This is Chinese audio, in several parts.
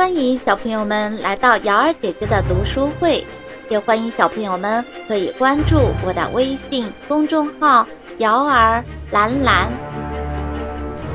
欢迎小朋友们来到瑶儿姐姐的读书会，也欢迎小朋友们可以关注我的微信公众号“瑶儿蓝蓝”。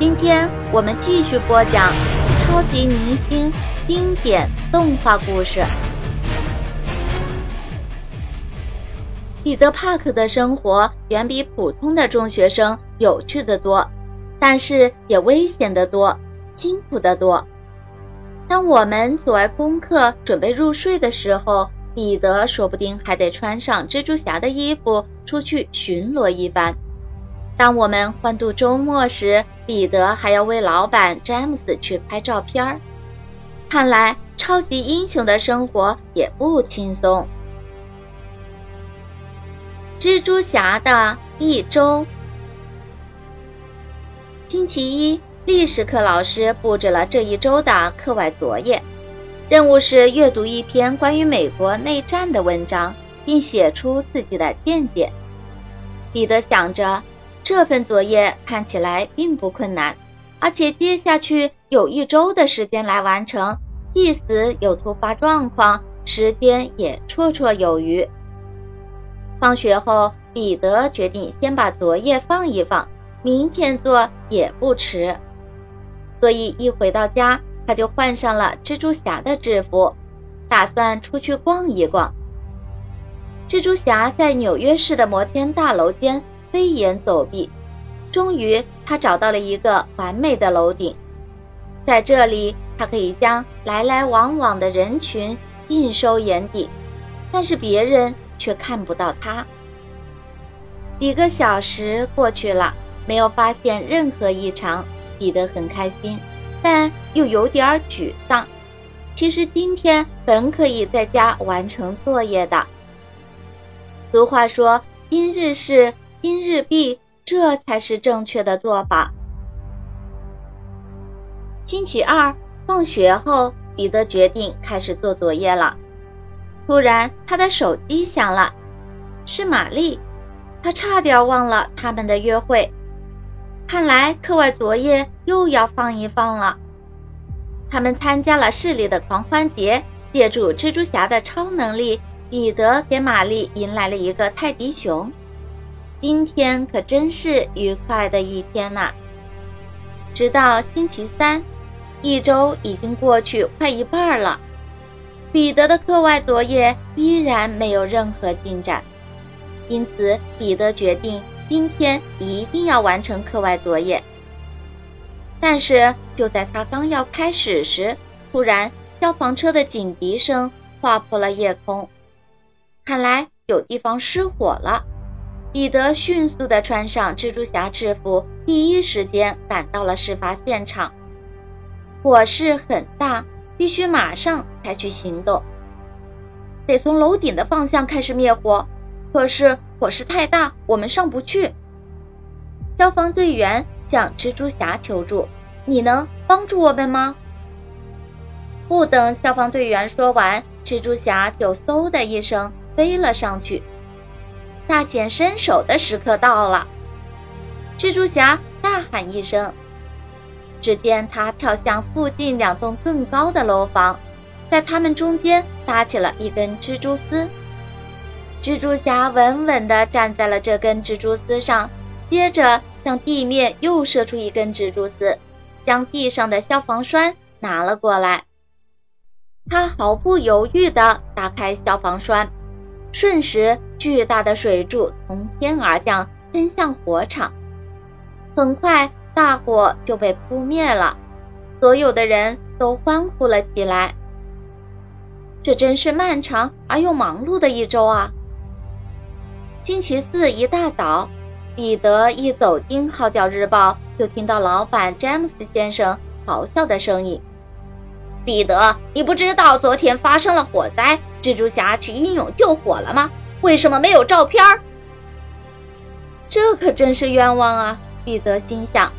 今天我们继续播讲超级明星经典动画故事。彼得·帕克的生活远比普通的中学生有趣的多，但是也危险的多，辛苦的多。当我们做完功课准备入睡的时候，彼得说不定还得穿上蜘蛛侠的衣服出去巡逻一番。当我们欢度周末时，彼得还要为老板詹姆斯去拍照片儿。看来超级英雄的生活也不轻松。蜘蛛侠的一周，星期一。历史课老师布置了这一周的课外作业，任务是阅读一篇关于美国内战的文章，并写出自己的见解。彼得想着，这份作业看起来并不困难，而且接下去有一周的时间来完成，即使有突发状况，时间也绰绰有余。放学后，彼得决定先把作业放一放，明天做也不迟。所以一回到家，他就换上了蜘蛛侠的制服，打算出去逛一逛。蜘蛛侠在纽约市的摩天大楼间飞檐走壁，终于他找到了一个完美的楼顶，在这里他可以将来来往往的人群尽收眼底，但是别人却看不到他。几个小时过去了，没有发现任何异常。彼得很开心，但又有点沮丧。其实今天本可以在家完成作业的。俗话说：“今日事今日毕”，这才是正确的做法。星期二放学后，彼得决定开始做作业了。突然，他的手机响了，是玛丽。他差点忘了他们的约会。看来课外作业又要放一放了。他们参加了市里的狂欢节，借助蜘蛛侠的超能力，彼得给玛丽迎来了一个泰迪熊。今天可真是愉快的一天呐！直到星期三，一周已经过去快一半了，彼得的课外作业依然没有任何进展，因此彼得决定。今天一定要完成课外作业，但是就在他刚要开始时，突然消防车的警笛声划破了夜空，看来有地方失火了。彼得迅速地穿上蜘蛛侠制服，第一时间赶到了事发现场。火势很大，必须马上采取行动，得从楼顶的方向开始灭火。可是火势太大，我们上不去。消防队员向蜘蛛侠求助：“你能帮助我们吗？”不等消防队员说完，蜘蛛侠就嗖的一声飞了上去。大显身手的时刻到了，蜘蛛侠大喊一声，只见他跳向附近两栋更高的楼房，在他们中间搭起了一根蜘蛛丝。蜘蛛侠稳稳地站在了这根蜘蛛丝上，接着向地面又射出一根蜘蛛丝，将地上的消防栓拿了过来。他毫不犹豫地打开消防栓，瞬时巨大的水柱从天而降，喷向火场。很快，大火就被扑灭了，所有的人都欢呼了起来。这真是漫长而又忙碌的一周啊！星期四一大早，彼得一走进《号角日报》，就听到老板詹姆斯先生咆哮的声音：“彼得，你不知道昨天发生了火灾，蜘蛛侠去英勇救火了吗？为什么没有照片？”这可真是冤枉啊！彼得心想，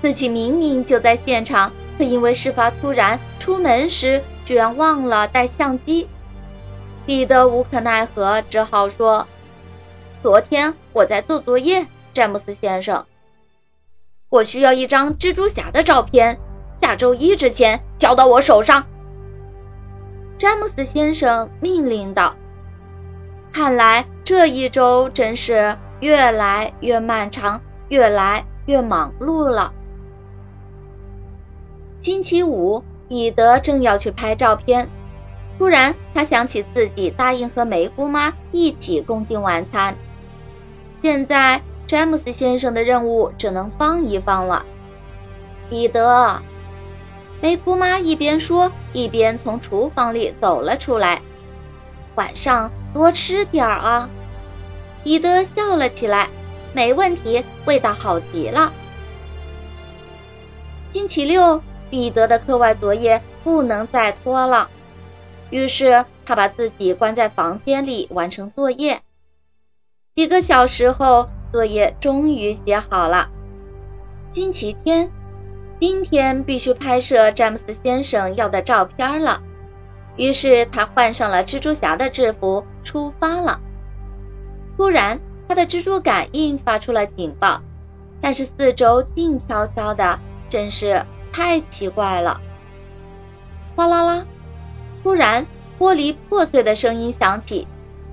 自己明明就在现场，可因为事发突然，出门时居然忘了带相机。彼得无可奈何，只好说。昨天我在做作业，詹姆斯先生，我需要一张蜘蛛侠的照片，下周一之前交到我手上，詹姆斯先生命令道：“看来这一周真是越来越漫长，越来越忙碌了。”星期五，彼得正要去拍照片，突然他想起自己答应和梅姑妈一起共进晚餐，现在詹姆斯先生的任务只能放一放了。彼得。梅姑妈一边说，一边从厨房里走了出来。晚上多吃点儿啊！彼得笑了起来。没问题，味道好极了。星期六，彼得的课外作业不能再拖了，于是他把自己关在房间里完成作业。几个小时后，作业终于写好了。星期天。今天必须拍摄詹姆斯先生要的照片了，于是他换上了蜘蛛侠的制服，出发了。突然，他的蜘蛛感应发出了警报，但是四周静悄悄的，真是太奇怪了。哗啦啦！突然，玻璃破碎的声音响起，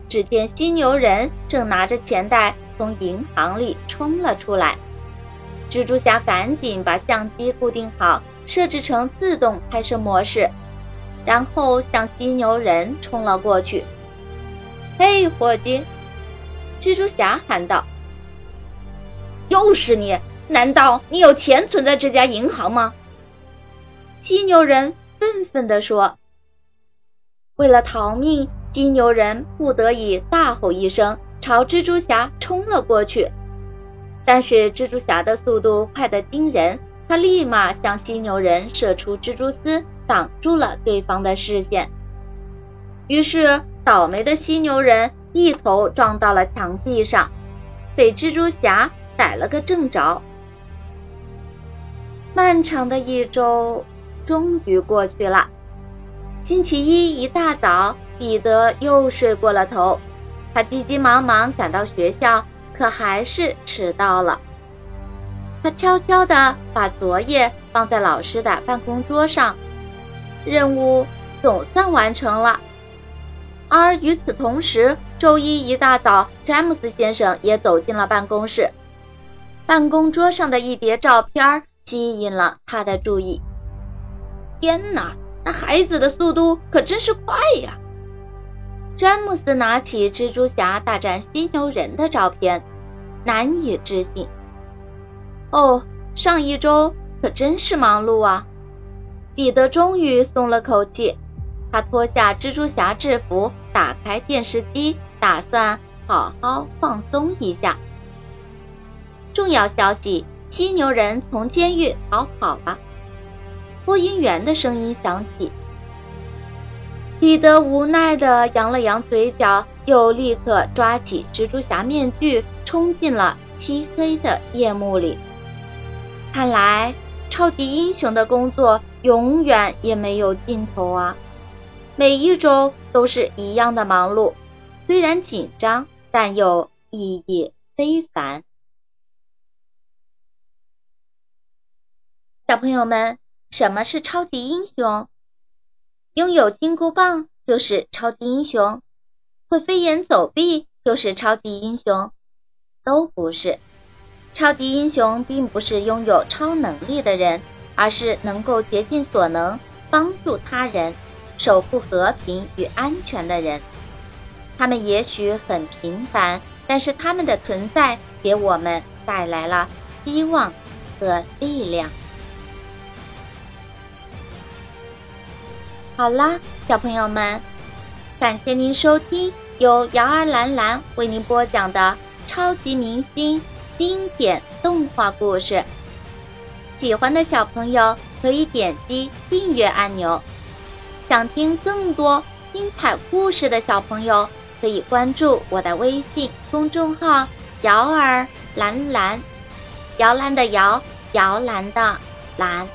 只见犀牛人正拿着钱袋从银行里冲了出来。蜘蛛侠赶紧把相机固定好，设置成自动拍摄模式，然后向犀牛人冲了过去。“嘿，伙计！”蜘蛛侠喊道，“又是你？难道你有钱存在这家银行吗？”犀牛人愤愤地说。为了逃命，犀牛人不得已大吼一声，朝蜘蛛侠冲了过去。但是蜘蛛侠的速度快得惊人，他立马向犀牛人射出蜘蛛丝，挡住了对方的视线。于是，倒霉的犀牛人一头撞到了墙壁上，被蜘蛛侠逮了个正着。漫长的一周终于过去了。星期一一大早，彼得又睡过了头，他急急忙忙赶到学校。可还是迟到了。他悄悄地把作业放在老师的办公桌上，任务总算完成了。而与此同时，周一一大早，詹姆斯先生也走进了办公室。办公桌上的一叠照片吸引了他的注意。天哪，那孩子的速度可真是快呀！詹姆斯拿起蜘蛛侠大战犀牛人的照片，难以置信。哦，上一周可真是忙碌啊！彼得终于松了口气，他脱下蜘蛛侠制服，打开电视机，打算好好放松一下。重要消息：犀牛人从监狱逃跑了。播音员的声音响起。彼得无奈地扬了扬嘴角，又立刻抓起蜘蛛侠面具，冲进了漆黑的夜幕里。看来，超级英雄的工作永远也没有尽头啊！每一周都是一样的忙碌，虽然紧张，但又意义非凡。小朋友们，什么是超级英雄？拥有金箍棒就是超级英雄，会飞檐走壁就是超级英雄，都不是。超级英雄并不是拥有超能力的人，而是能够竭尽所能帮助他人、守护和平与安全的人。他们也许很平凡，但是他们的存在给我们带来了希望和力量。好啦，小朋友们，感谢您收听由瑶儿兰兰为您播讲的超级明星经典动画故事。喜欢的小朋友可以点击订阅按钮，想听更多精彩故事的小朋友可以关注我的微信公众号“瑶儿兰兰”，摇篮的摇，摇篮的篮。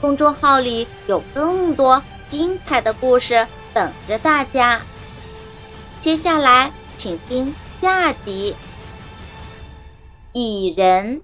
公众号里有更多。精彩的故事等着大家，接下来请听下集《蚁人》。